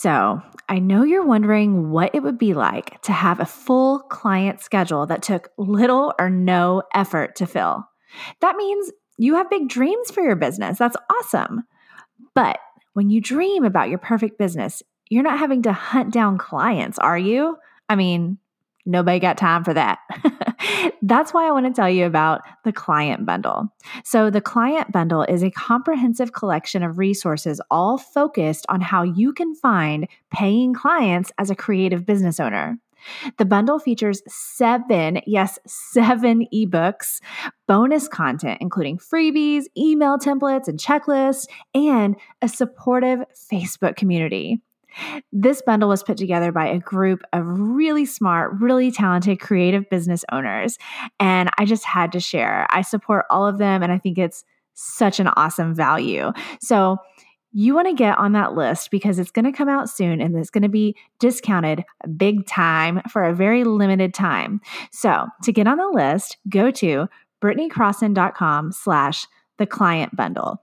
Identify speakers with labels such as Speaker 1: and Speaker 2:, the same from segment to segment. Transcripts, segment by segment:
Speaker 1: So, I know you're wondering what it would be like to have a full client schedule that took little or no effort to fill. That means you have big dreams for your business. That's awesome. But when you dream about your perfect business, you're not having to hunt down clients, are you? I mean, nobody got time for that. That's why I want to tell you about the Client Bundle. So, the Client Bundle is a comprehensive collection of resources all focused on how you can find paying clients as a creative business owner. The bundle features seven, yes, seven ebooks, bonus content, including freebies, email templates, and checklists, and a supportive Facebook community. This bundle was put together by a group of really smart, really talented creative business owners. And I just had to share. I support all of them, and I think it's such an awesome value. So, you want to get on that list because it's going to come out soon and it's going to be discounted big time for a very limited time. So to get on the list, go to britneycrosson.com slash the client bundle.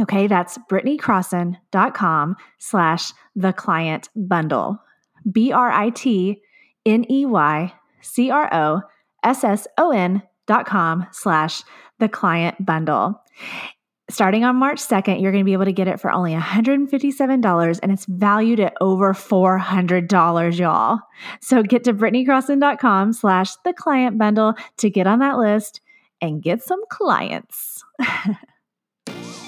Speaker 1: Okay, that's britneycrosson.com slash the client bundle. B R I T N E Y C R O S S O N dot com slash the client bundle. Starting on March 2nd, you're going to be able to get it for only $157 and it's valued at over $400, y'all. So get to britneycrosson.com slash the client bundle to get on that list and get some clients.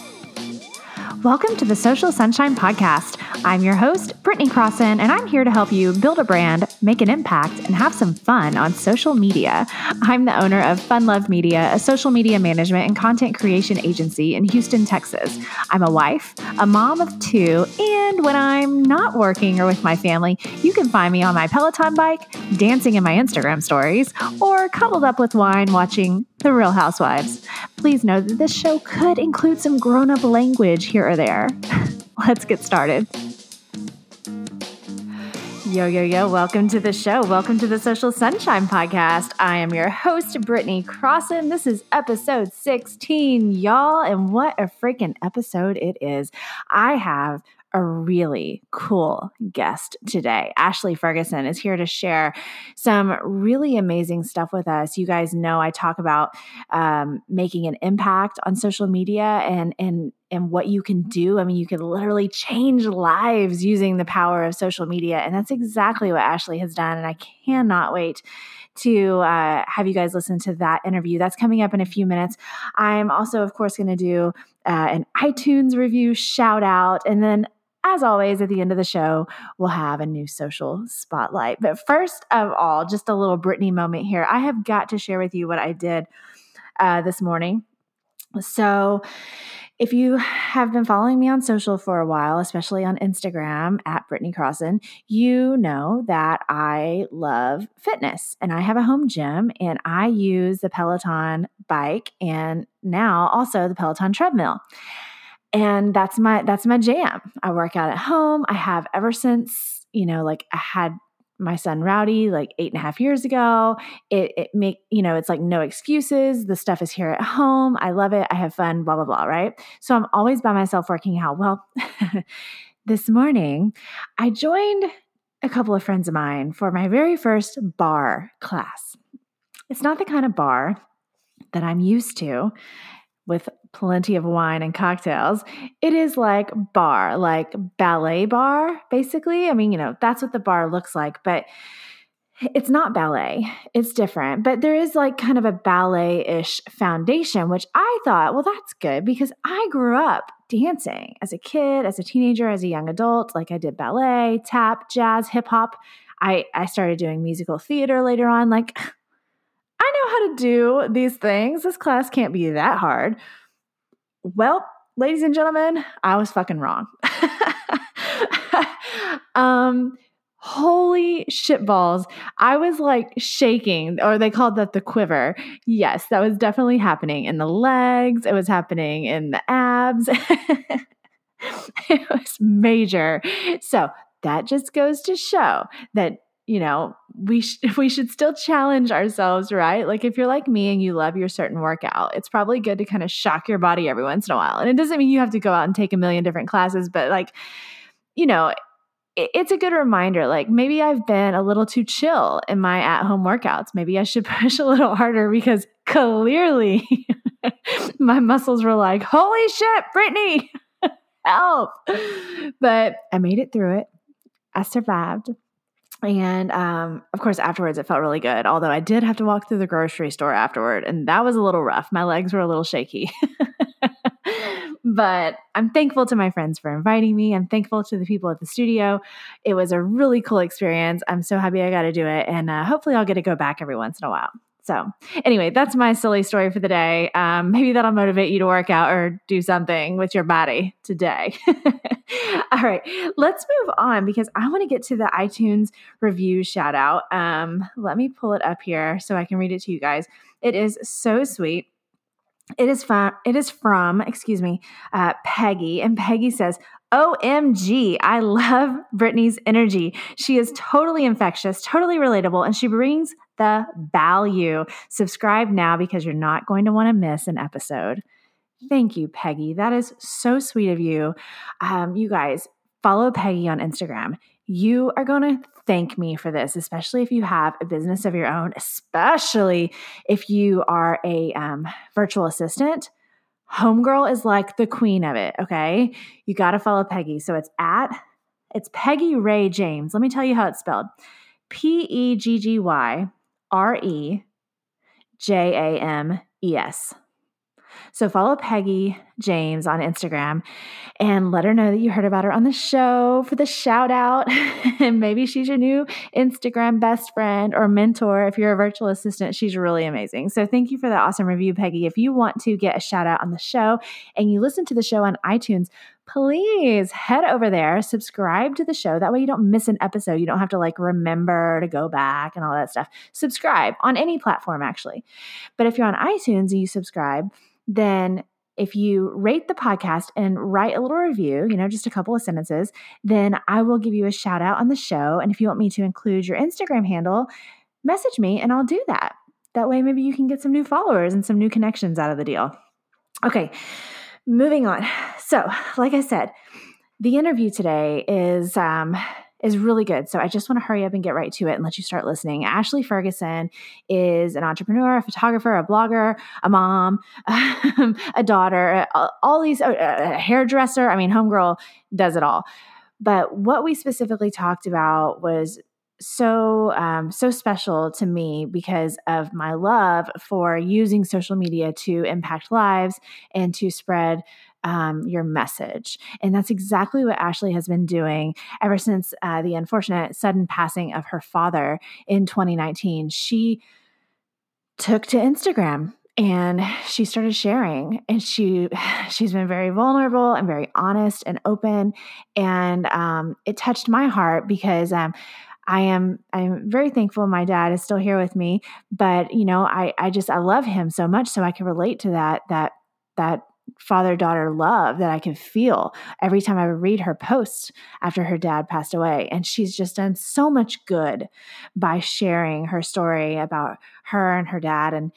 Speaker 1: Welcome to the Social Sunshine Podcast. I'm your host, Britney Crosson, and I'm here to help you build a brand, make an impact, and have some fun on social media. I'm the owner of Fun Love Media, a social media management and content creation agency in Houston, Texas. I'm a wife, a mom of two, and when I'm not working or with my family, you can find me on my Peloton bike, dancing in my Instagram stories, or cuddled up with wine watching The Real Housewives. Please know that this show could include some grown up language here or there. Let's get started. Yo, yo, yo, welcome to the show. Welcome to the Social Sunshine Podcast. I am your host, Britney Crosson. This is episode 16, y'all. And what a freaking episode it is. I have a really cool guest today. Ashleigh Ferguson is here to share some really amazing stuff with us. You guys know I talk about um, making an impact on social media and and and what you can do. I mean, you can literally change lives using the power of social media, and that's exactly what Ashleigh has done. And I cannot wait to uh, have you guys listen to that interview. That's coming up in a few minutes. I'm also, of course, going to do uh, an iTunes review shout out, and then as always, at the end of the show, we'll have a new social spotlight. But first of all, just a little Britney moment here. I have got to share with you what I did uh, this morning. So, if you have been following me on social for a while, especially on Instagram at Britney Crosson, you know that I love fitness and I have a home gym and I use the Peloton bike and now also the Peloton treadmill and that's my that's my jam. I work out at home. I have ever since you know like i had my son rowdy like eight and a half years ago. It, it make you know it's like no excuses. The stuff is here at home. I love it. I have fun blah blah blah right? So i'm always by myself working out. Well this morning i joined a couple of friends of mine for my very first barre class. It's not the kind of bar that i'm used to with plenty of wine and cocktails. It is like barre, like ballet barre, basically. I mean, you know, that's what the barre looks like, but it's not ballet. It's different, but there is like kind of a ballet ish foundation, which I thought, well, that's good because I grew up dancing as a kid, as a teenager, as a young adult. Like I did ballet, tap, jazz, hip hop. I, I started doing musical theater later on. Like I know how to do these things. This class can't be that hard. Well, ladies and gentlemen, I was fucking wrong. um, holy shitballs. I was like shaking, or they called that the quiver. Yes, that was definitely happening in the legs, it was happening in the abs. it was major. So that just goes to show that you know, we sh- we should still challenge ourselves, right? Like if you're like me and you love your certain workout, it's probably good to kind of shock your body every once in a while. And it doesn't mean you have to go out and take a million different classes, but like, you know, it's a good reminder. Like maybe I've been a little too chill in my at home workouts. Maybe I should push a little harder because clearly my muscles were like, holy shit, Britney, help. But I made it through it. I survived. And um, of course, afterwards, it felt really good. Although I did have to walk through the grocery store afterward, and that was a little rough. My legs were a little shaky. but I'm thankful to my friends for inviting me. I'm thankful to the people at the studio. It was a really cool experience. I'm so happy I got to do it. And uh, hopefully, I'll get to go back every once in a while. So, anyway, that's my silly story for the day. Um, maybe that'll motivate you to work out or do something with your body today. All right, let's move on because I want to get to the iTunes review shout out. Um, let me pull it up here so I can read it to you guys. It is so sweet. It is from, it is from, excuse me, uh, Peggy. And Peggy says, OMG, I love Britney's energy. She is totally infectious, totally relatable, and she brings the value. Subscribe now because you're not going to want to miss an episode. Thank you, Peggy. That is so sweet of you. Um, you guys, follow Peggy on Instagram. You are going to thank me for this, especially if you have a business of your own, especially if you are a um, virtual assistant. Homegirl is like the queen of it, okay? You got to follow Peggy. So it's at, it's Peggy Ray James. Let me tell you how it's spelled P E G G Y R E J A M E S. So follow Peggy James on Instagram and let her know that you heard about her on the show for the shout out. and maybe she's your new Instagram best friend or mentor. If you're a virtual assistant, she's really amazing. So thank you for that awesome review, Peggy. If you want to get a shout out on the show and you listen to the show on iTunes, please head over there, subscribe to the show. That way you don't miss an episode. You don't have to like remember to go back and all that stuff. Subscribe on any platform, actually. But if you're on iTunes and you subscribe, then if you rate the podcast and write a little review, you know, just a couple of sentences, then I will give you a shout out on the show. And if you want me to include your Instagram handle, message me and I'll do that. That way, maybe you can get some new followers and some new connections out of the deal. Okay, moving on. So, like I said, the interview today is um, is really good. So I just want to hurry up and get right to it and let you start listening. Ashleigh Ferguson is an entrepreneur, a photographer, a blogger, a mom, a daughter, all these, a hairdresser. I mean, Homegirl does it all. But what we specifically talked about was so um, so special to me because of my love for using social media to impact lives and to spread um, your message. And that's exactly what Ashleigh has been doing ever since uh, the unfortunate sudden passing of her father in 2019. She took to Instagram and she started sharing and she she's been very vulnerable and very honest and open and um, it touched my heart because um, I am I'm very thankful my dad is still here with me but you know I I just I love him so much so I can relate to that that that father daughter love that I can feel every time I read her posts after her dad passed away. And she's just done so much good by sharing her story about her and her dad and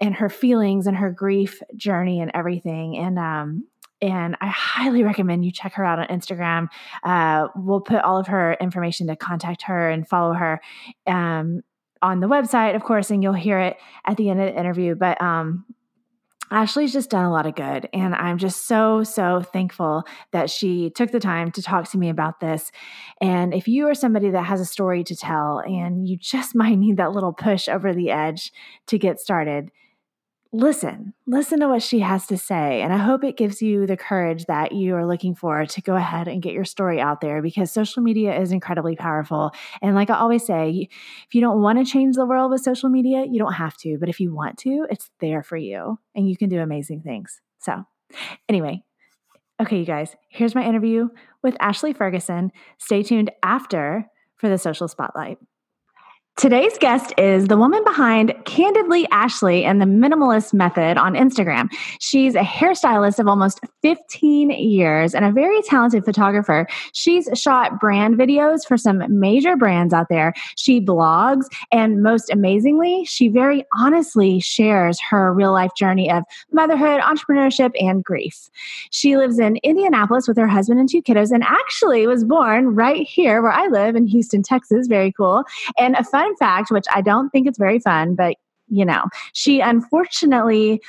Speaker 1: and her feelings and her grief journey and everything. And um and I highly recommend you check her out on Instagram. Uh, we'll put all of her information to contact her and follow her um, on the website, of course, and you'll hear it at the end of the interview. But um, Ashleigh's just done a lot of good. And I'm just so, so thankful that she took the time to talk to me about this. And if you are somebody that has a story to tell and you just might need that little push over the edge to get started, listen, listen to what she has to say. And I hope it gives you the courage that you are looking for to go ahead and get your story out there because social media is incredibly powerful. And like I always say, if you don't want to change the world with social media, you don't have to. But if you want to, it's there for you and you can do amazing things. So, anyway, okay, you guys, here's my interview with Ashleigh Ferguson. Stay tuned after for the social spotlight. Today's guest is the woman behind Candidly Ashleigh and the Minimalist Method on Instagram. She's a hairstylist of almost 15 years and a very talented photographer. She's shot brand videos for some major brands out there. She blogs, and most amazingly, she very honestly shares her real life journey of motherhood, entrepreneurship, and grief. She lives in Indianapolis with her husband and two kiddos, and actually was born right here where I live in Houston, Texas. Very cool. And a fun fun fact, which I don't think it's very fun, but you know, she unfortunately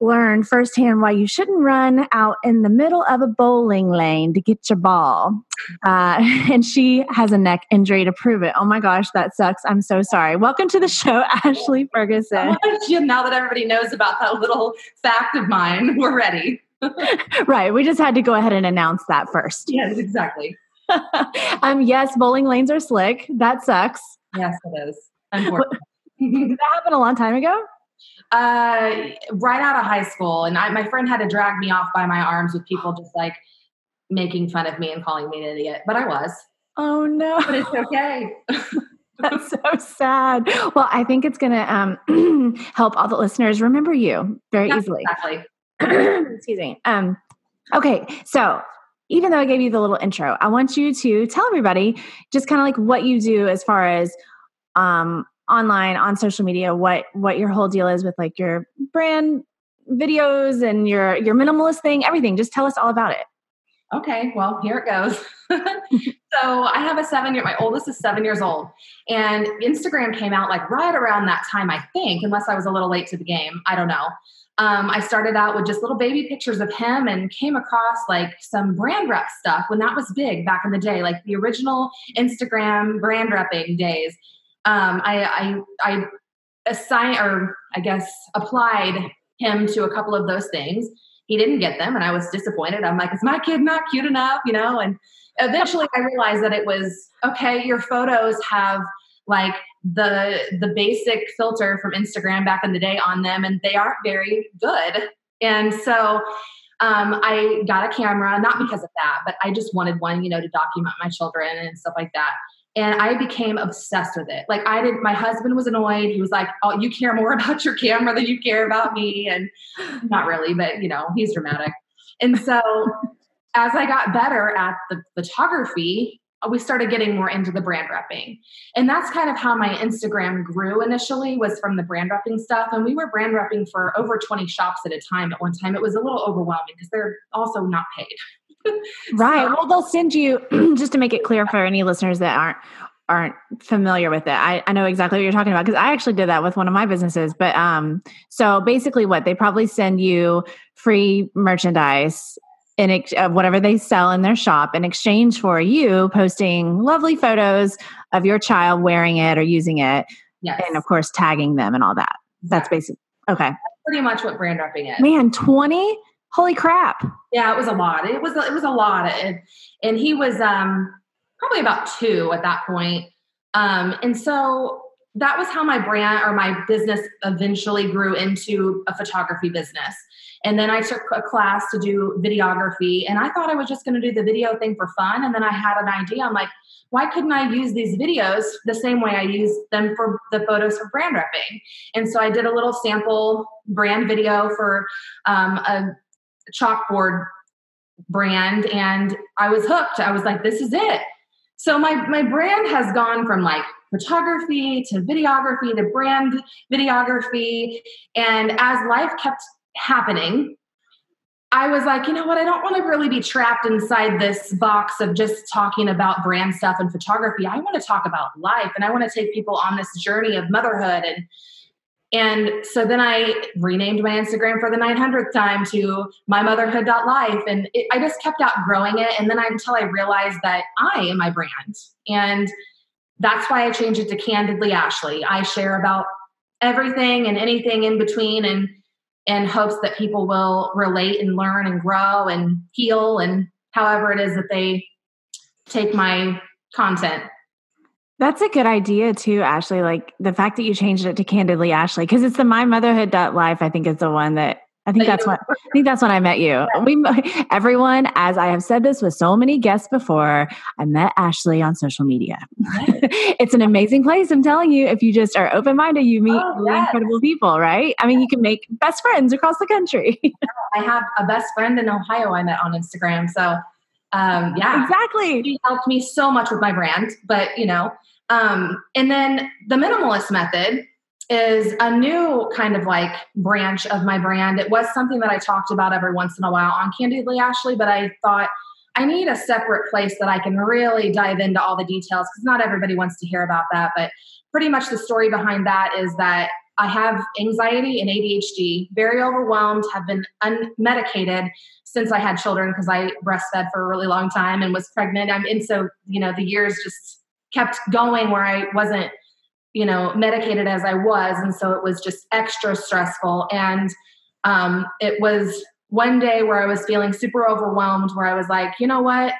Speaker 1: learned firsthand why you shouldn't run out in the middle of a bowling lane to get your ball. Uh, and she has a neck injury to prove it. Oh my gosh, that sucks. I'm so sorry. Welcome to the show, Ashleigh Ferguson.
Speaker 2: now that everybody knows about that little fact of mine, we're ready.
Speaker 1: right. We just had to go ahead and announce that first.
Speaker 2: Yes, exactly.
Speaker 1: um, yes, bowling lanes are slick. That sucks.
Speaker 2: Yes, it is.
Speaker 1: Did that happen a long time ago?
Speaker 2: Uh, right out of high school, and I, my friend had to drag me off by my arms with people just like making fun of me and calling me an idiot, but I was.
Speaker 1: Oh no!
Speaker 2: But it's okay.
Speaker 1: That's so sad. Well, I think it's going to um, help all the listeners remember you very easily.
Speaker 2: Exactly.
Speaker 1: Excuse me. Um, okay, so even though I gave you the little intro, I want you to tell everybody just kind of like what you do as far as um, online on social media, what what your whole deal is with like your brand videos and your your minimalist thing, everything. Just tell us all about it.
Speaker 2: Okay, well, here it goes. so I have a seven year, my oldest is seven years old. And Instagram came out like right around that time, I think, unless I was a little late to the game. I don't know um, I started out with just little baby pictures of him and came across like some brand rep stuff when that was big back in the day, like the original Instagram brand repping days. Um, I, I, I assigned or I guess applied him to a couple of those things. He didn't get them, and I was disappointed. I'm like, is my kid not cute enough? You know, and eventually I realized that it was okay. Your photos have like the the basic filter from Instagram back in the day on them, and they aren't very good. And so um, I got a camera, not because of that, but I just wanted one, you know, to document my children and stuff like that. And I became obsessed with it. Like I did, my husband was annoyed. He was like, "Oh, you care more about your camera than you care about me," and not really, but you know, he's dramatic. And so, as I got better at the photography, we started getting more into the brand repping. And that's kind of how my Instagram grew initially was from the brand repping stuff. And we were brand repping for over 20 shops at a time at one time. It was a little overwhelming because they're also not paid.
Speaker 1: right. So, well, they'll send you just to make it clear for any listeners that aren't aren't familiar with it. I, I know exactly what you're talking about because I actually did that with one of my businesses. But um, so basically, what they probably send you free merchandise in ex- of whatever they sell in their shop in exchange for you posting lovely photos of your child wearing it or using it yes. and of course tagging them and all that. That's basic okay. That's
Speaker 2: pretty much what brand repping is.
Speaker 1: Man 20 holy crap.
Speaker 2: Yeah it was a lot. It was it was a lot and, and he was um probably about two at that point. Um and so that was how my brand or my business eventually grew into a photography business and then I took a class to do videography. And I thought I was just going to do the video thing for fun. And then I had an idea. I'm like, why couldn't I use these videos the same way I use them for the photos for brand repping? And so I did a little sample brand video for um, a chalkboard brand. And I was hooked. I was like, this is it. So my, my brand has gone from like photography to videography to brand videography. And as life kept happening, I was like, you know what? I don't want to really be trapped inside this box of just talking about brand stuff and photography. I want to talk about life and I want to take people on this journey of motherhood and and so then I renamed my Instagram for the 900th time to mymotherhood.life. And it, I just kept outgrowing it. And then I, until I realized that I am my brand. And that's why I changed it to Candidly Ashleigh. I share about everything and anything in between. And in hopes that people will relate and learn and grow and heal and however it is that they take my content.
Speaker 1: That's a good idea too, Ashley. Like the fact that you changed it to Candidly Ashleigh, because it's the My Motherhood Life, I think is the one that I think that's what I think that's when I met you. We everyone, as I have said this with so many guests before, I met Ashleigh on social media. it's an amazing place. I'm telling you, if you just are open minded, you meet oh, really yes. incredible people, right? I mean, you can make best friends across the country.
Speaker 2: I have a best friend in Ohio I met on Instagram. So um, yeah,
Speaker 1: exactly.
Speaker 2: She helped me so much with my brand, but you know, um, and then the minimalist method is a new kind of like branch of my brand. It was something that I talked about every once in a while on Candidly Ashleigh, but I thought I need a separate place that I can really dive into all the details because not everybody wants to hear about that. But pretty much the story behind that is that I have anxiety and ADHD, very overwhelmed, have been unmedicated since I had children because I breastfed for a really long time and was pregnant. I'm, and so, you know, the years just kept going where I wasn't you know, medicated as I was. And so it was just extra stressful. And um, it was one day where I was feeling super overwhelmed, where I was like, you know what?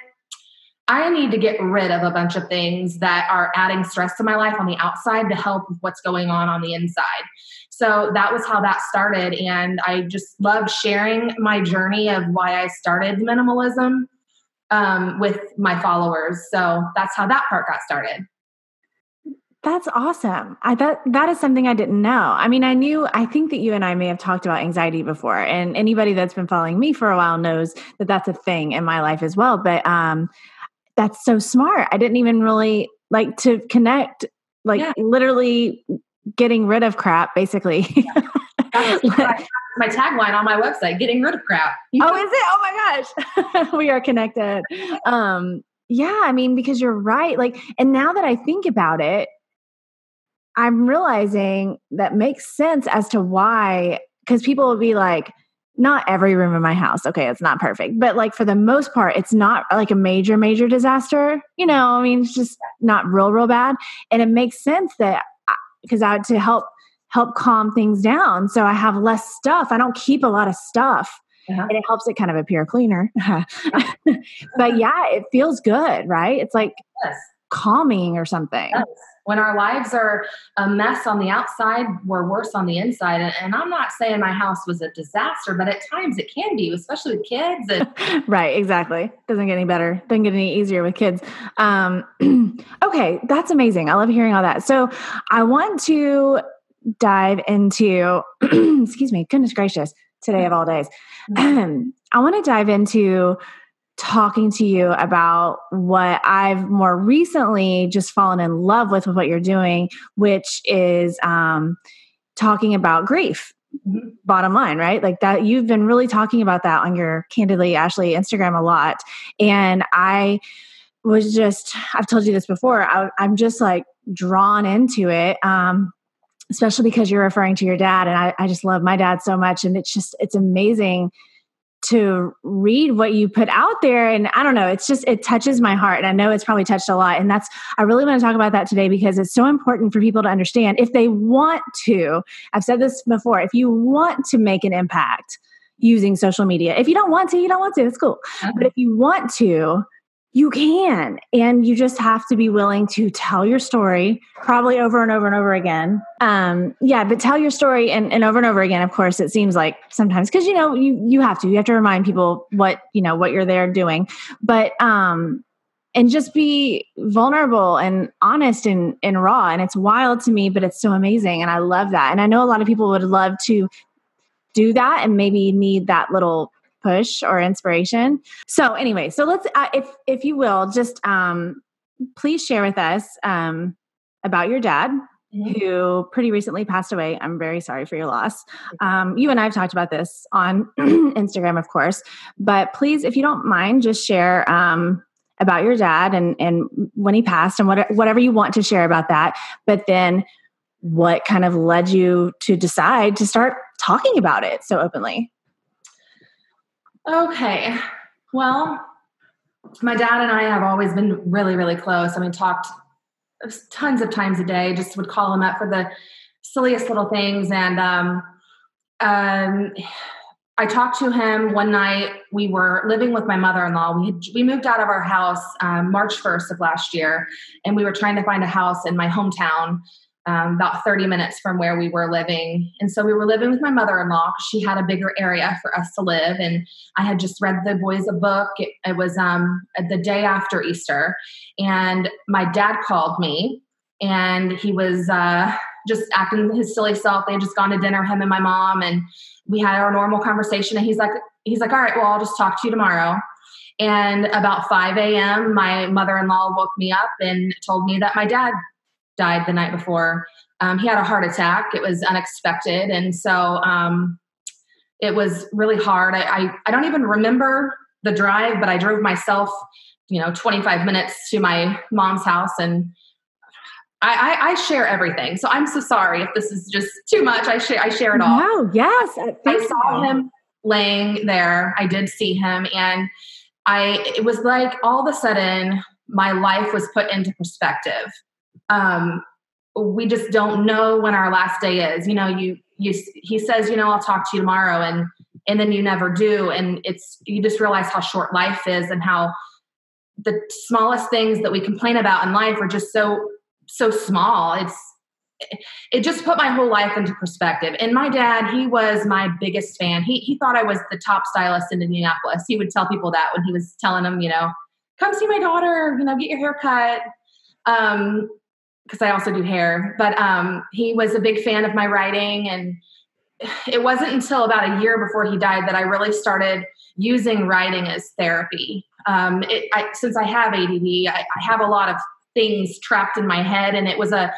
Speaker 2: I need to get rid of a bunch of things that are adding stress to my life on the outside to help with what's going on on the inside. So that was how that started. And I just loved sharing my journey of why I started minimalism um, with my followers. So that's how that part got started.
Speaker 1: That's awesome. I that that is something I didn't know. I mean, I knew I think that you and I may have talked about anxiety before and anybody that's been following me for a while knows that that's a thing in my life as well, but um that's so smart. I didn't even really like to connect like yeah. literally getting rid of crap basically.
Speaker 2: Yeah. my, my tagline on my website, getting rid of crap.
Speaker 1: oh, is it? Oh my gosh. we are connected. Um yeah, I mean, because you're right. Like, and now that I think about it, I'm realizing that makes sense as to why, because people will be like, not every room in my house. Okay, it's not perfect, but like for the most part, it's not like a major, major disaster. You know, I mean, it's just not real, real bad. And it makes sense that because I, I to help help calm things down, so I have less stuff. I don't keep a lot of stuff. Uh-huh. And it helps it kind of appear cleaner. but yeah, it feels good, right? It's like yes. calming or something. Yes
Speaker 2: when our lives are a mess on the outside, we're worse on the inside. And, and, I'm not saying my house was a disaster, but at times it can be, especially with kids.
Speaker 1: And- right, exactly. Doesn't get any better. Doesn't get any easier with kids. Um, okay, that's amazing. I love hearing all that. So I want to dive into, excuse me, goodness gracious, today of all days. Mm-hmm. I want to dive into talking to you about what I've more recently just fallen in love with with what you're doing, which is um, talking about grief. Mm-hmm. Bottom line, right? Like that, you've been really talking about that on your Candidly Ashleigh Instagram a lot. And I was just, I've told you this before, I, am just like drawn into it. Um, especially because you're referring to your dad and I, I just love my dad so much and it's just it's amazing to read what you put out there. And i don't know it's just it touches my heart. And i know it's probably touched a lot. And that's i really want to talk about that today because it's so important for people to understand. If they want to i've said this before if you want to make an impact using social media if you don't want to you don't want to it's cool. Uh-huh. but if you want to you can. And you just have to be willing to tell your story, probably over and over and over again. Um, yeah, but tell your story and, and over and over again, of course, it seems like sometimes because you know, you you have to. You have to remind people what, you know, what you're there doing. But um and just be vulnerable and honest and, and raw. And it's wild to me, but it's so amazing. And I love that. And I know a lot of people would love to do that and maybe need that little push or inspiration. So anyway, so let's uh, if if you will just um please share with us um about your dad mm-hmm. who pretty recently passed away. I'm very sorry for your loss. Um, you and I have talked about this on Instagram, of course, but please, if you don't mind, just share um, about your dad and and when he passed and what, whatever you want to share about that. But then, what kind of led you to decide to start talking about it so openly?
Speaker 2: Okay. Well, my dad and I have always been really, really close. I mean, talked tons of times a day, just would call him up for the silliest little things. And um, um, I talked to him one night. We were living with my mother in law. We, had, we moved out of our house um, March 1st of last year, and we were trying to find a house in my hometown um, about 30 minutes from where we were living. And so we were living with my mother in law. She had a bigger area for us to live. And I had just read the boys a book. It, it was um, the day after Easter. And my dad called me and he was uh, just acting his silly self. They had just gone to dinner, him and my mom. And we had our normal conversation. And he's like, he's like, all right, well, I'll just talk to you tomorrow. And about 5 a.m., my mother in law woke me up and told me that my dad died the night before. Um, he had a heart attack. It was unexpected. And so um, it was really hard. I, I, I don't even remember the drive, but I drove myself, you know, 25 minutes to my mom's house and I, I, I, share everything. So I'm so sorry if this is just too much. I share I share it all.
Speaker 1: Wow, yes.
Speaker 2: I saw him laying there. I did see him and I it was like all of a sudden my life was put into perspective um, we just don't know when our last day is. You know, you you he says, you know, I'll talk to you tomorrow, and and then you never do, and it's you just realize how short life is and how the smallest things that we complain about in life are just so so small. It's it just put my whole life into perspective. And my dad, he was my biggest fan. He he thought I was the top stylist in Indianapolis. He would tell people that when he was telling them, you know, come see my daughter, you know, get your hair cut. Um, because I also do hair, but um, he was a big fan of my writing. And it wasn't until about a year before he died that I really started using writing as therapy. Um, it, I, since I have ADD, I, I, have a lot of things trapped in my head, and it was a,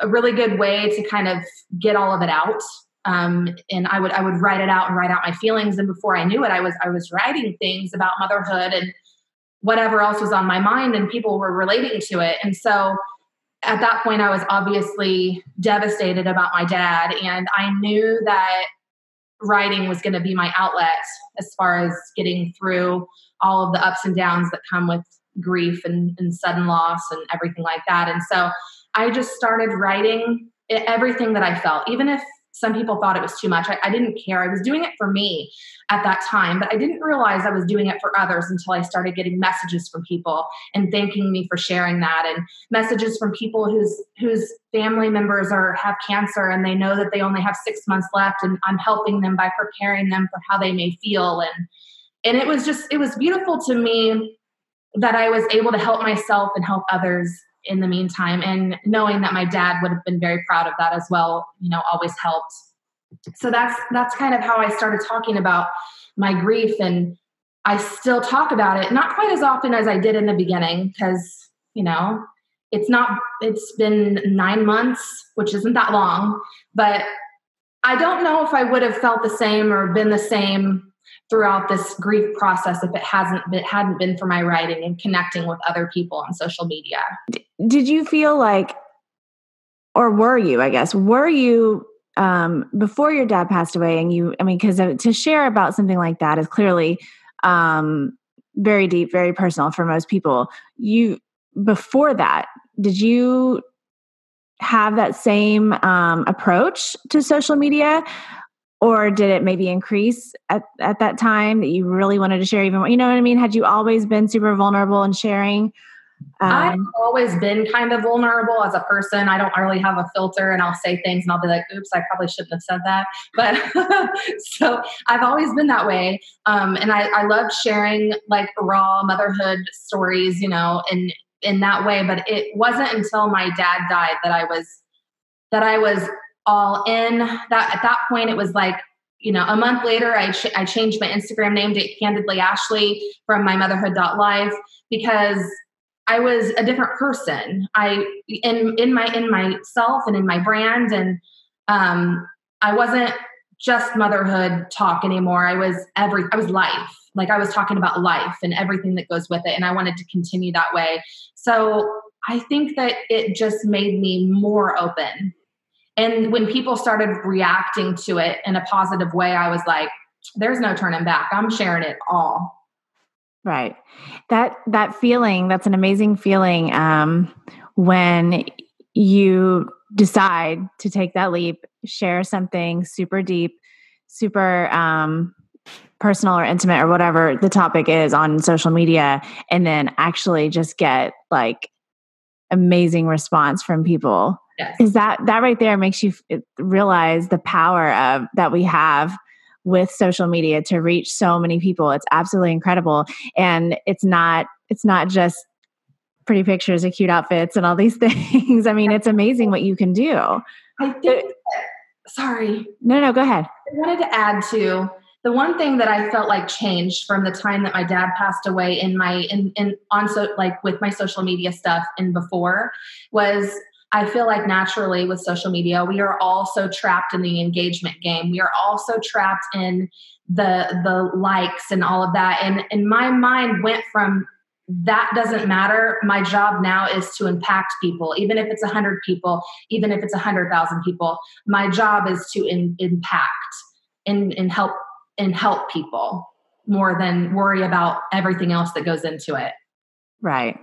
Speaker 2: a really good way to kind of get all of it out. Um, and I would I would write it out and write out my feelings. And before I knew it, I was I was writing things about motherhood and whatever else was on my mind, and people were relating to it. And so at that point, I was obviously devastated about my dad, and I knew that writing was going to be my outlet as far as getting through all of the ups and downs that come with grief and, and sudden loss and everything like that. And so I just started writing everything that I felt, even if some people thought it was too much. I, I, didn't care. I was doing it for me at that time, but I didn't realize I was doing it for others until I started getting messages from people and thanking me for sharing that, and messages from people whose whose family members are have cancer and they know that they only have six months left, and I'm helping them by preparing them for how they may feel, and and it was just it was beautiful to me that I was able to help myself and help others in the meantime. And knowing that my dad would have been very proud of that as well you know always helped. So that's that's kind of how i started talking about my grief. And i still talk about it not quite as often as i did in the beginning because you know it's not it's been nine months which isn't that long. But i don't know if i would have felt the same or been the same throughout this grief process if it hasn't been hadn't been for my writing and connecting with other people on social media.
Speaker 1: Did you feel like or were you, I guess, were you um before your dad passed away and you I mean cuz to share about something like that is clearly um very deep, very personal for most people. You before that, did you have that same um, approach to social media or did it maybe increase at, at that time that you really wanted to share even more you know what i mean had you always been super vulnerable and sharing
Speaker 2: um, I've always been kind of vulnerable as a person. I don't really have a filter and I'll say things and I'll be like, oops, I probably shouldn't have said that. But so I've always been that way. Um, and I, I love sharing like raw motherhood stories, you know, in, in that way. But it wasn't until my dad died that I was, that I was all in. That at that point, it was like you know, a month later, I, ch- I changed my Instagram name to Candidly Ashleigh from my motherhood.life because I was a different person. I in in my in myself and in my brand, and um, I wasn't just motherhood talk anymore. I was every I was life. Like I was talking about life and everything that goes with it, and I wanted to continue that way. So I think that it just made me more open and when people started reacting to it in a positive way, I was like, there's no turning back. I'm sharing it all.
Speaker 1: Right. That that feeling, that's an amazing feeling um when you decide to take that leap, share something super deep, super um personal or intimate or whatever the topic is on social media and then actually just get like amazing response from people
Speaker 2: Yes.
Speaker 1: Is that that right there makes you realize the power of that we have with social media to reach so many people. It's absolutely incredible. And it's not it's not just pretty pictures of cute outfits and all these things. I mean, it's amazing what you can do.
Speaker 2: I think sorry.
Speaker 1: No, no, go ahead.
Speaker 2: I wanted to add to the one thing that I felt like changed from the time that my dad passed away in my in in on so like with my social media stuff and before was I feel like naturally with social media, we are all so trapped in the engagement game. We are also trapped in the the likes and all of that. And and my mind went from that doesn't matter. My job now is to impact people, even if it's a hundred people, even if it's a hundred thousand people. My job is to in, impact and, and help and help people more than worry about everything else that goes into it.
Speaker 1: Right.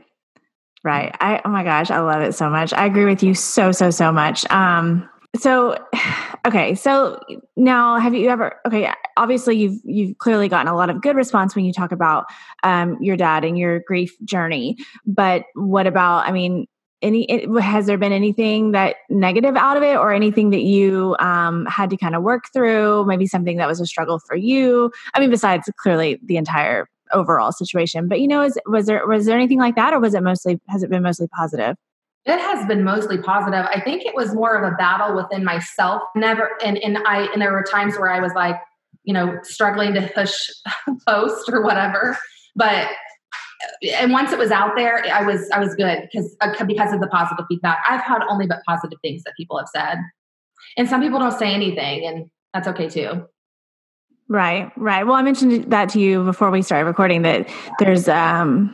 Speaker 1: Right. I oh my gosh, I love it so much. I agree with you so so so much. Um so okay, so now have you ever okay, obviously you've you've clearly gotten a lot of good response when you talk about um your dad and your grief journey. But what about I mean any has there been anything that negative out of it or anything that you um, had to kind of work through maybe something that was a struggle for you i mean besides clearly the entire overall situation. But you know is was there was there anything like that or was it mostly has it been mostly positive?
Speaker 2: It has been mostly positive. I think it was more of a battle within myself. Never and and i and there were times where i was like you know struggling to push post or whatever. But and once it was out there, I was I was good because uh, because of the positive feedback. I've had only but positive things that people have said, and some people don't say anything, and that's okay too.
Speaker 1: Right, right. Well, I mentioned that to you before we started recording that there's um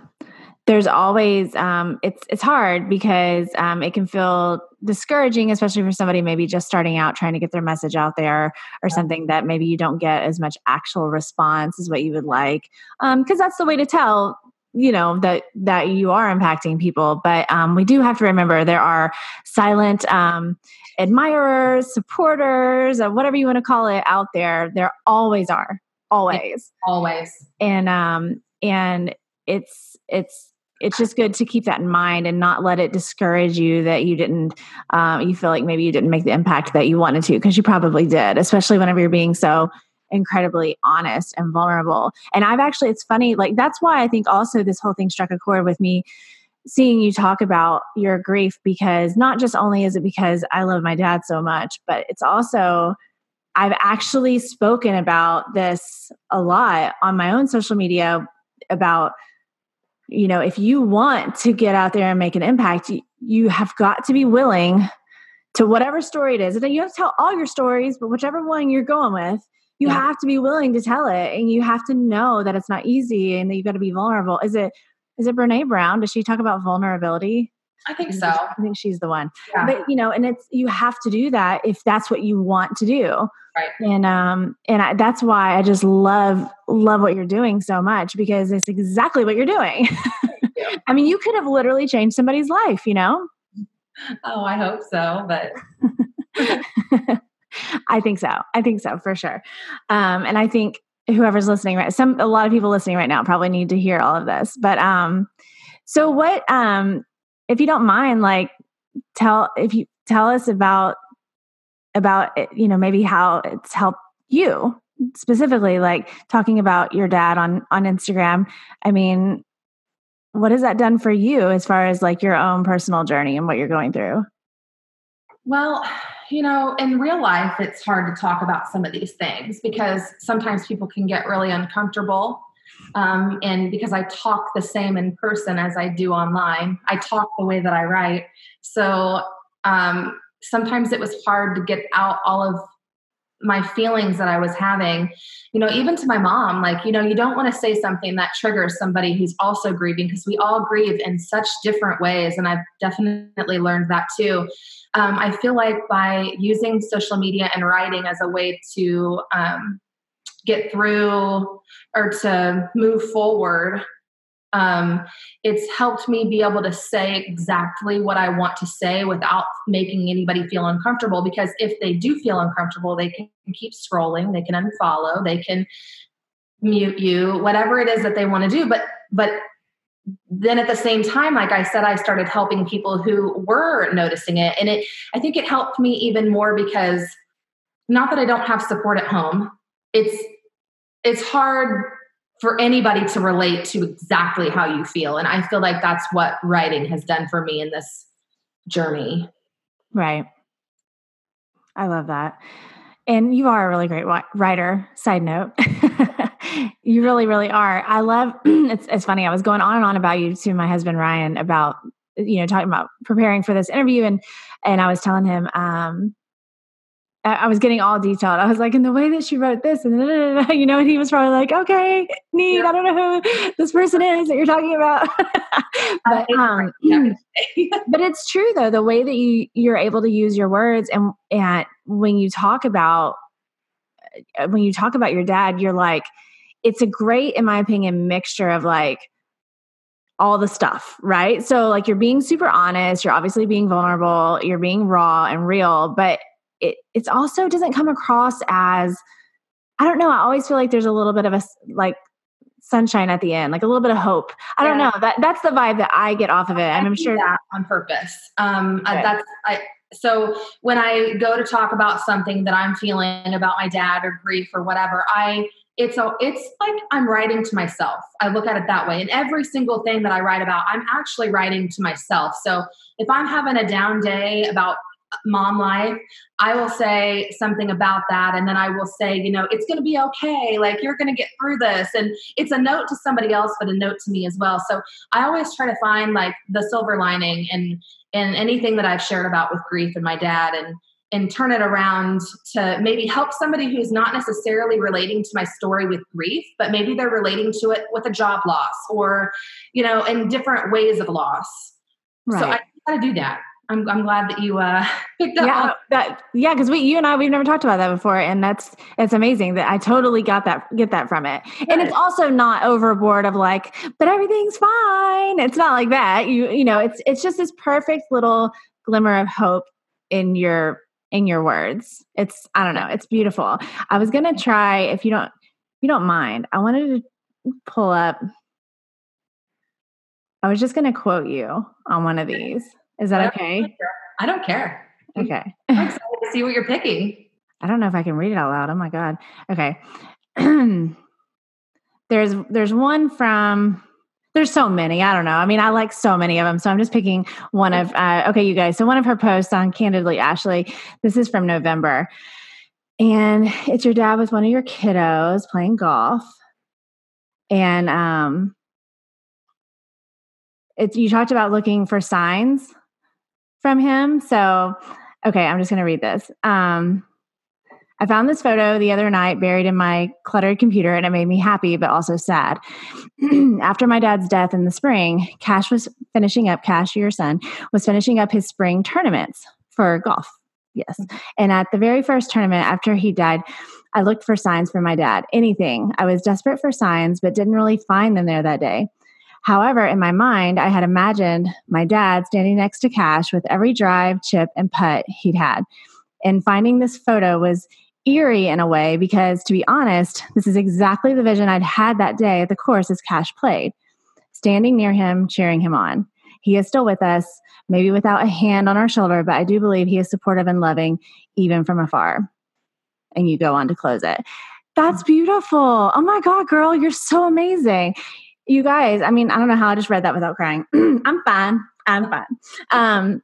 Speaker 1: there's always um it's it's hard because um it can feel discouraging especially for somebody maybe just starting out trying to get their message out there or something that maybe you don't get as much actual response as what you would like. Um because that's the way to tell you know that that you are impacting people. But um, we do have to remember there are silent um, admirers supporters uh, whatever you want to call it out there there always are always.
Speaker 2: Always.
Speaker 1: And um and it's it's it's just good to keep that in mind and not let it discourage you that you didn't um, you feel like maybe you didn't make the impact that you wanted to because you probably did especially whenever you're being so incredibly honest and vulnerable. And I've actually, it's funny, like that's why I think also this whole thing struck a chord with me seeing you talk about your grief because not just only is it because I love my dad so much, but it's also I've actually spoken about this a lot on my own social media about you know if you want to get out there and make an impact you have got to be willing to whatever story it is and you have to tell all your stories but whichever one you're going with you yeah. have to be willing to tell it and you have to know that it's not easy and that you've got to be vulnerable is it is it Brené Brown does she talk about vulnerability
Speaker 2: i think so i
Speaker 1: think she's the one yeah. but you know and it's you have to do that if that's what you want to do
Speaker 2: right
Speaker 1: and um and I, that's why i just love love what you're doing so much because it's exactly what you're doing you. i mean you could have literally changed somebody's life you know
Speaker 2: oh i hope so but
Speaker 1: I think so. I think so for sure. Um, and I think whoever's listening right some a lot of people listening right now probably need to hear all of this. But um so what um if you don't mind like tell if you tell us about about you know maybe how it's helped you specifically like talking about your dad on on Instagram. I mean, what has that done for you as far as like your own personal journey and what you're going through?
Speaker 2: Well, you know, in real life, it's hard to talk about some of these things because sometimes people can get really uncomfortable. Um, and because I talk the same in person as I do online, I talk the way that I write. So um, sometimes it was hard to get out all of my feelings that I was having, you know, even to my mom, like, you know, you don't want to say something that triggers somebody who's also grieving because we all grieve in such different ways. And I've definitely learned that too. Um, I feel like by using social media and writing as a way to um, get through or to move forward um, it's helped me be able to say exactly what I want to say without making anybody feel uncomfortable. Because if they do feel uncomfortable, they can keep scrolling, they can unfollow, they can mute you, whatever it is that they want to do. But but then at the same time, like I said, I started helping people who were noticing it. And it, I think it helped me even more because not that I don't have support at home, it's, it's hard for anybody to relate to exactly how you feel. And I feel like that's what writing has done for me in this journey.
Speaker 1: Right. I love that. And you are a really great writer, side note. you really, really are. I love it's it's funny. I was going on and on about you to my husband Ryan about you know talking about preparing for this interview and and I was telling him um I was getting all detailed. I was like, in the way that she wrote this, and you know, and he was probably like, okay, neat. Yeah. I don't know who this person is that you're talking about. but, um, but it's true though, the way that you you're able to use your words, and and when you talk about uh, when you talk about your dad, you're like, it's a great, in my opinion, mixture of like all the stuff, right? So like you're being super honest, you're obviously being vulnerable, you're being raw and real, but it it's also doesn't come across as I don't know. I always feel like there's a little bit of a like sunshine at the end, like a little bit of hope. I yeah. don't know. That that's the vibe that I get off of it. I I'm sure
Speaker 2: that on purpose. Um, okay. that's I. So when I go to talk about something that I'm feeling about my dad or grief or whatever, I it's a, it's like I'm writing to myself. I look at it that way. And every single thing that I write about, I'm actually writing to myself. So if I'm having a down day about mom life, I will say something about that. And then I will say, you know, it's going to be okay. Like you're going to get through this. And it's a note to somebody else, but a note to me as well. So I always try to find like the silver lining and, and anything that I've shared about with grief and my dad and, and turn it around to maybe help somebody who's not necessarily relating to my story with grief, but maybe they're relating to it with a job loss or, you know, in different ways of loss. Right. So I got to do that. I'm, I'm glad that you uh, picked up.
Speaker 1: Yeah, that yeah, because we you and I we've never talked about that before, and that's it's amazing that I totally got that get that from it. Good. And it's also not overboard of like, but everything's fine. It's not like that. You you know, it's it's just this perfect little glimmer of hope in your in your words. It's I don't know, it's beautiful. I was gonna try if you don't if you don't mind. I wanted to pull up. I was just gonna quote you on one of these. Is that okay?
Speaker 2: I don't care.
Speaker 1: Okay.
Speaker 2: I'm excited to see what you're picking.
Speaker 1: I don't know if I can read it out loud. Oh my god. Okay. there's there's one from there's so many. I don't know. I mean, I like so many of them. So I'm just picking one of uh, okay, you guys. So one of her posts on Candidly Ashleigh. This is from November. And it's your dad with one of your kiddos playing golf. And um it's you talked about looking for signs from him. So, okay, I'm just going to read this. Um, I found this photo the other night buried in my cluttered computer, and it made me happy, but also sad. After my dad's death in the spring, Cash was finishing up, Cash, your son, was finishing up his spring tournaments for golf. Yes. And at the very first tournament after he died, I looked for signs from my dad, anything. I was desperate for signs, but didn't really find them there that day. However, in my mind, I had imagined my dad standing next to Cash with every drive, chip, and putt he'd had. And finding this photo was eerie in a way because, to be honest, this is exactly the vision I'd had that day at the course as Cash played, standing near him, cheering him on. He is still with us, maybe without a hand on our shoulder, but I do believe he is supportive and loving, even from afar. And you go on to close it. That's beautiful. Oh my God, girl, you're so amazing you guys, I mean, I don't know how I just read that without crying. I'm fine. I'm fine. Um,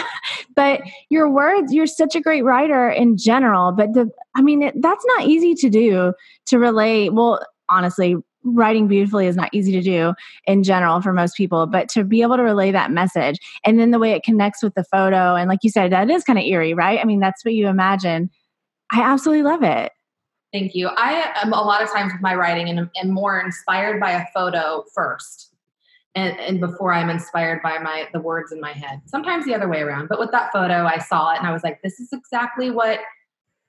Speaker 1: but your words, you're such a great writer in general. But the, I mean, it, that's not easy to do to relate. Well, honestly, writing beautifully is not easy to do in general for most people, but to be able to relay that message and then the way it connects with the photo. And like you said, that is kind of eerie, right? I mean, that's what you imagine. I absolutely love it.
Speaker 2: Thank you. I am a lot of times with my writing and am more inspired by a photo first. And, and, before I'm inspired by my the words in my head. Sometimes the other way around. But with that photo, I saw it and I was like, this is exactly what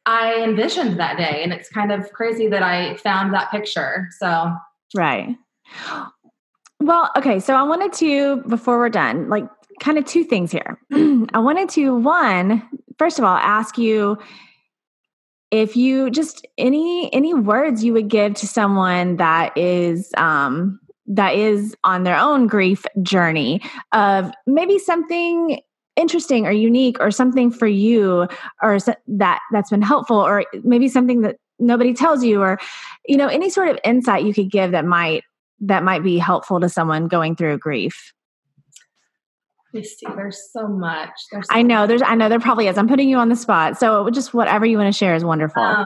Speaker 2: I envisioned that day. And it's kind of crazy that I found that picture. So
Speaker 1: Right. Well, okay. So I wanted to, before we're done, like kind of two things here. I wanted to, one, first of all, ask you if you just any any words you would give to someone that is um that is on their own grief journey of maybe something interesting or unique or something for you or that that's been helpful or maybe something that nobody tells you or you know any sort of insight you could give that might that might be helpful to someone going through grief
Speaker 2: See. There's so much.
Speaker 1: There's so I know. There's. I know there probably is. I'm putting you on the spot. So just whatever you want to share is wonderful. Um,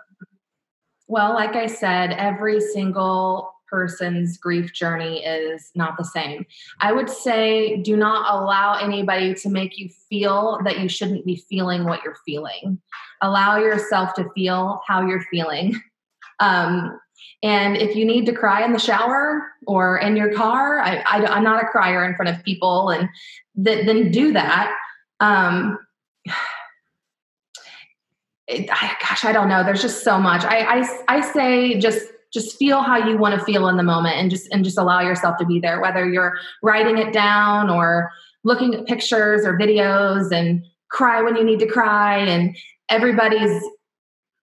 Speaker 2: well, like I said, every single person's grief journey is not the same. I would say do not allow anybody to make you feel that you shouldn't be feeling what you're feeling. Allow yourself to feel how you're feeling. Um, and if you need to cry in the shower or in your car, I, I, am not a crier in front of people, and th- then do that. Um, it, I, gosh, I don't know. There's just so much. I, I, I say just just feel how you want to feel in the moment and just and just allow yourself to be there whether you're writing it down or looking at pictures or videos and cry when you need to cry and everybody's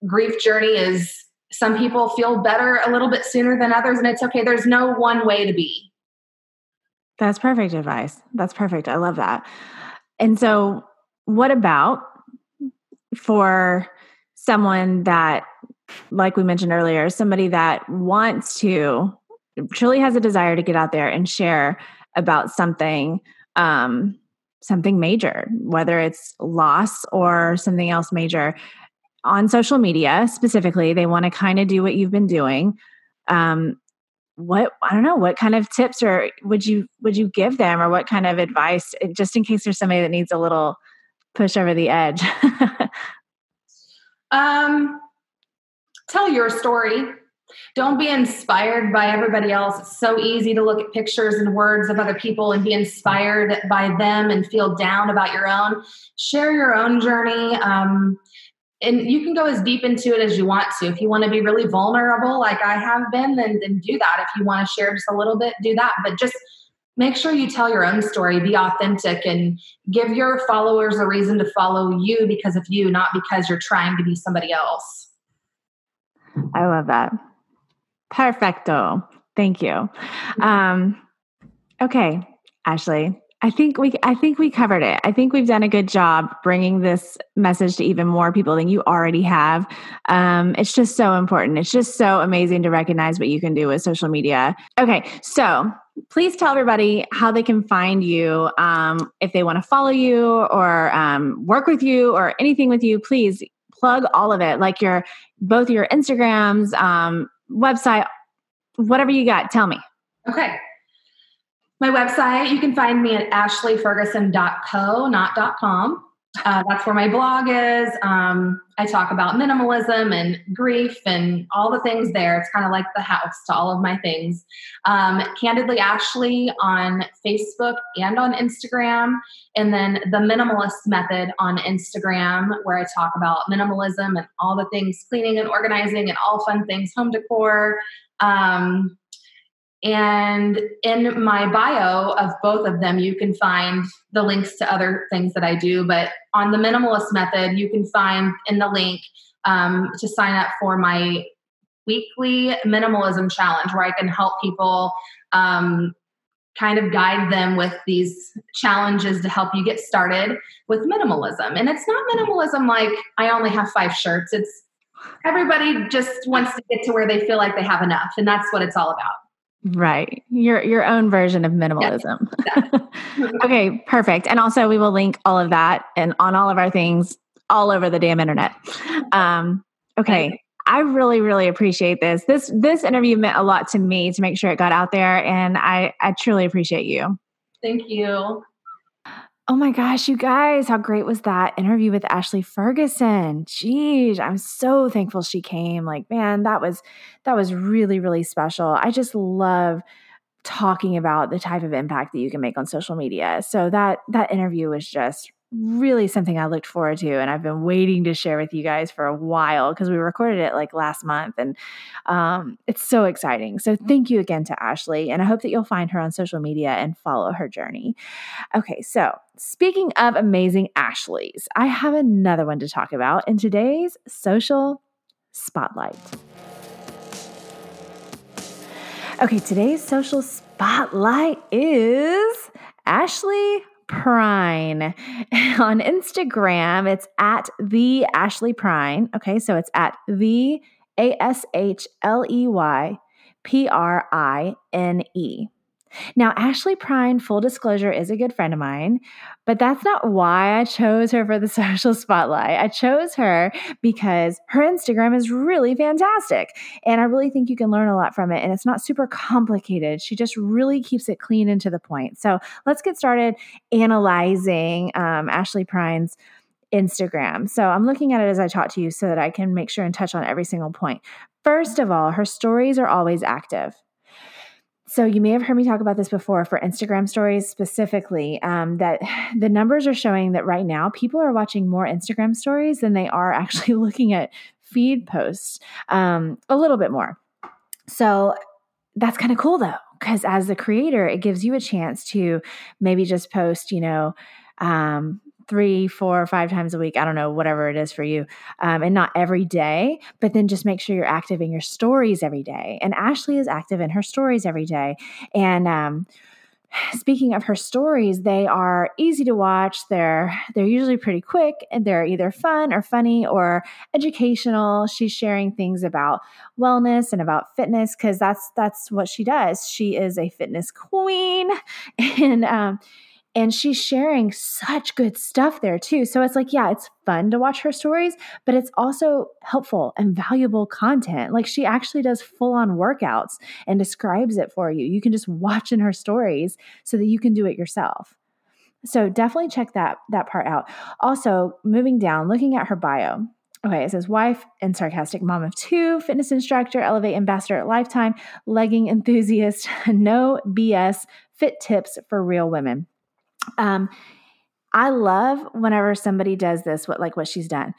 Speaker 2: grief journey is some people feel better a little bit sooner than others and it's okay. There's no one way to be.
Speaker 1: That's perfect advice. That's perfect. I love that. And so what about for someone that like we mentioned earlier, somebody that wants to truly has a desire to get out there and share about something um, something major, whether it's loss or something else major on social media specifically, they want to kind of do what you've been doing. Um, what I don't know, what kind of tips or would you would you give them, or what kind of advice, just in case there's somebody that needs a little push over the edge?
Speaker 2: um, tell your story. Don't be inspired by everybody else. It's so easy to look at pictures and words of other people and be inspired by them and feel down about your own. Share your own journey. Um, and you can go as deep into it as you want to. If you want to be really vulnerable, like I have been, then, then do that. If you want to share just a little bit, do that. But just make sure you tell your own story, be authentic, and give your followers a reason to follow you because of you, not because you're trying to be somebody else.
Speaker 1: I love that. Perfecto. Thank you. Um, okay, Ashleigh. I think we I think we covered it. I think we've done a good job bringing this message to even more people than you already have. Um, it's just so important. It's just so amazing to recognize what you can do with social media. Okay, so please tell everybody how they can find you um, if they want to follow you or um, work with you or anything with you. Please plug all of it, like your both your Instagrams, um, website, whatever you got. Tell me.
Speaker 2: Okay. My website, you can find me at ashleighferguson.co, not .com. Uh, that's where my blog is. Um, I talk about minimalism and grief and all the things there. It's kind of like the house to all of my things. Um, Candidly Ashleigh on Facebook and on Instagram. And then the Minimalist Method on Instagram, where I talk about minimalism and all the things cleaning and organizing and all fun things, home decor. Um, and in my bio of both of them, you can find the links to other things that I do. But on the minimalist method, you can find in the link um, to sign up for my weekly minimalism challenge where I can help people um, kind of guide them with these challenges to help you get started with minimalism. And it's not minimalism like I only have five shirts. It's everybody just wants to get to where they feel like they have enough. And that's what it's all about.
Speaker 1: Right. Your your own version of minimalism. Yes, okay, perfect. And also we will link all of that and on all of our things all over the damn internet. Um, okay. I really, really appreciate this. This this interview meant a lot to me to make sure it got out there and I, I truly appreciate you.
Speaker 2: Thank you.
Speaker 1: Oh my gosh, you guys, how great was that interview with Ashleigh Ferguson? Jeez, I'm so thankful she came. Like, man, that was that was really really special. I just love talking about the type of impact that you can make on social media. So that that interview was just really something I looked forward to, and I've been waiting to share with you guys for a while because we recorded it like last month, and um, it's so exciting. So thank you again to Ashleigh, and I hope that you'll find her on social media and follow her journey. Okay, so speaking of amazing Ashleys, I have another one to talk about in today's social spotlight. Okay, today's social spotlight is Ashley Prine. On Instagram, it's at the Ashley Prine. Okay, so it's at the A S H L E Y P R I N E. Now, Ashley Prine, full disclosure, is a good friend of mine, but that's not why I chose her for the social spotlight. I chose her because her Instagram is really fantastic. And I really think you can learn a lot from it. And it's not super complicated. She just really keeps it clean and to the point. So let's get started analyzing um, Ashley Prine's. Instagram. So I'm looking at it as I talk to you so that I can make sure and touch on every single point. First of all, her stories are always active. So you may have heard me talk about this before for Instagram stories specifically. Um, that the numbers are showing that right now people are watching more Instagram stories than they are actually looking at feed posts. Um, a little bit more. So that's kind of cool though, because as the creator, it gives you a chance to maybe just post, you know, um, three, four, five times a week. I don't know, whatever it is for you. Um, and not every day, but then just make sure you're active in your stories every day. And Ashley is active in her stories every day. And, um, speaking of her stories they are easy to watch they're they're usually pretty quick and they're either fun or funny or educational she's sharing things about wellness and about fitness because that's that's what she does she is a fitness queen and um and she's sharing such good stuff there too. So it's like, yeah, it's fun to watch her stories, but it's also helpful and valuable content. Like she actually does full on workouts and describes it for you. You can just watch in her stories so that you can do it yourself. So definitely check that that part out. Also, moving down, looking at her bio. Okay, it says wife and sarcastic mom of two, fitness instructor, elevate ambassador at lifetime, legging enthusiast, no BS, fit tips for real women. Um, I love whenever somebody does this, what like what she's done.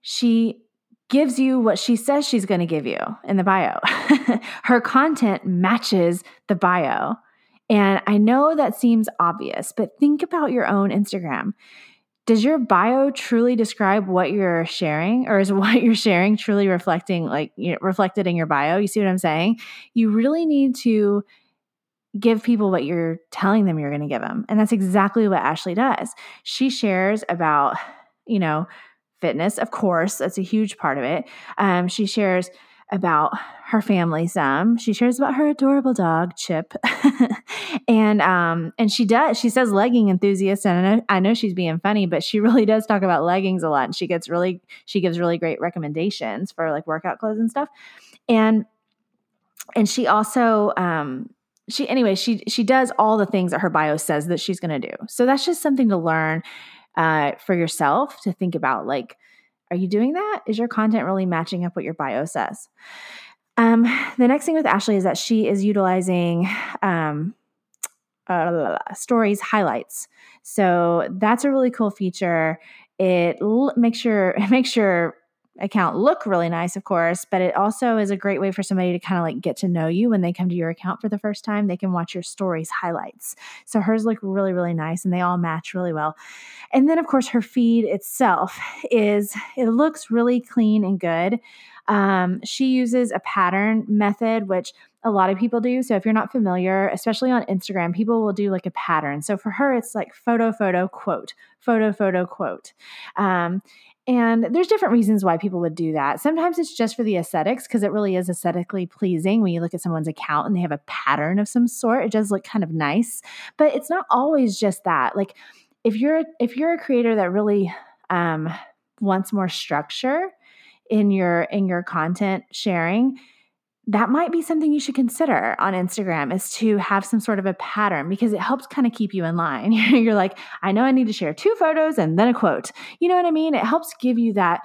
Speaker 1: She gives you what she says she's going to give you in the bio. Her content matches the bio. And I know that seems obvious, but think about your own Instagram. Does your bio truly describe what you're sharing or is what you're sharing truly reflecting like you know, reflected in your bio? You see what I'm saying? You really need to give people what you're telling them you're going to give them. And that's exactly what Ashley does. She shares about, you know, fitness, of course, that's a huge part of it. Um, she shares about her family some. She shares about her adorable dog, Chip. and um and she does she says legging enthusiast and I know, I know she's being funny, but she really does talk about leggings a lot and she gets really she gives really great recommendations for like workout clothes and stuff. And and she also um she anyway she she does all the things that her bio says that she's going to do. So that's just something to learn uh, for yourself to think about like are you doing that? Is your content really matching up what your bio says? Um, the next thing with ashley is that she is utilizing um, uh, stories highlights. So that's a really cool feature. It l- makes your it makes your account look really nice, of course, but it also is a great way for somebody to kind of like get to know you when they come to your account for the first time. They can watch your stories highlights. So hers look really, really nice and they all match really well. And then, of course, her feed itself is, it looks really clean and good. Um, she uses a pattern method, which a lot of people do. So if you're not familiar, especially on Instagram, people will do like a pattern. So for her, it's like photo, photo, quote, photo, photo, quote. Um, and there's different reasons why people would do that. Sometimes it's just for the aesthetics because it really is aesthetically pleasing when you look at someone's account and they have a pattern of some sort. It does look kind of nice, but it's not always just that. Like if you're if you're a creator that really um, wants more structure in your in your content sharing, that might be something you should consider on Instagram is to have some sort of a pattern because it helps kind of keep you in line. You're like, I know I need to share two photos and then a quote. You know what I mean? It helps give you that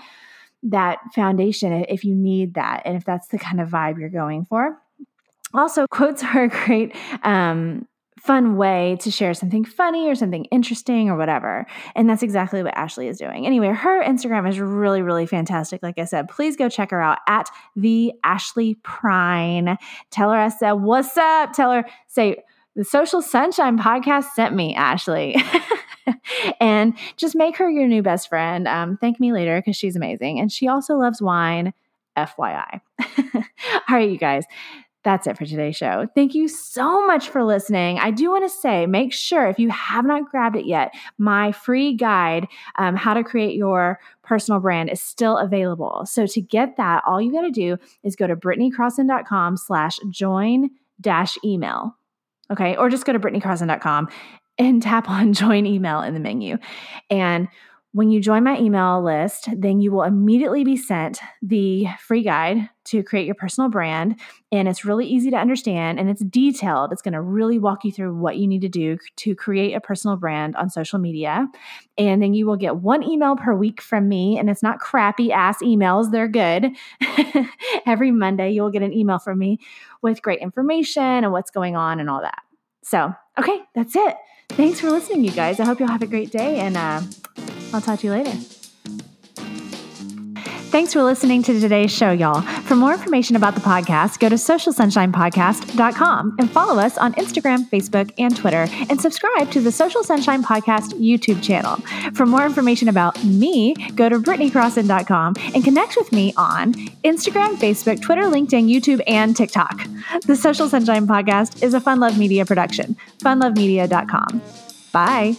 Speaker 1: that foundation if you need that and if that's the kind of vibe you're going for. Also, quotes are a great um, fun way to share something funny or something interesting or whatever. And that's exactly what Ashley is doing. Anyway, her Instagram is really, really fantastic. Like I said, please go check her out at the Ashley Prine. Tell her I said, What's up? Tell her, say, the Social Sunshine podcast sent me, Ashley. and just make her your new best friend. Um, thank me later because she's amazing. And she also loves wine, FYI. All right, you guys that's it for today's show. Thank you so much for listening. I do want to say make sure if you have not grabbed it yet, my free guide, um, How to Create Your Personal Brand, is still available. So to get that, all you got to do is go to BritneyCrosson.com slash join dash email. Okay. Or just go to BritneyCrosson.com and tap on join email in the menu. And when you join my email list, then you will immediately be sent the free guide to create your personal brand. And it's really easy to understand and it's detailed. It's going to really walk you through what you need to do to create a personal brand on social media. And then you will get one email per week from me. And it's not crappy ass emails, they're good. Every Monday, you'll get an email from me with great information and what's going on and all that. So, okay, that's it. Thanks for listening, you guys. I hope you'll have a great day and uh, I'll talk to you later. Thanks for listening to today's show, y'all. For more information about the podcast, go to socialsunshinepodcast.com and follow us on Instagram, Facebook, and Twitter, and subscribe to the Social Sunshine Podcast YouTube channel. For more information about me, go to BritneyCrosson.com and connect with me on Instagram, Facebook, Twitter, LinkedIn, YouTube, and TikTok. The Social Sunshine Podcast is a Fun Love Media production. FunLoveMedia.com. Bye.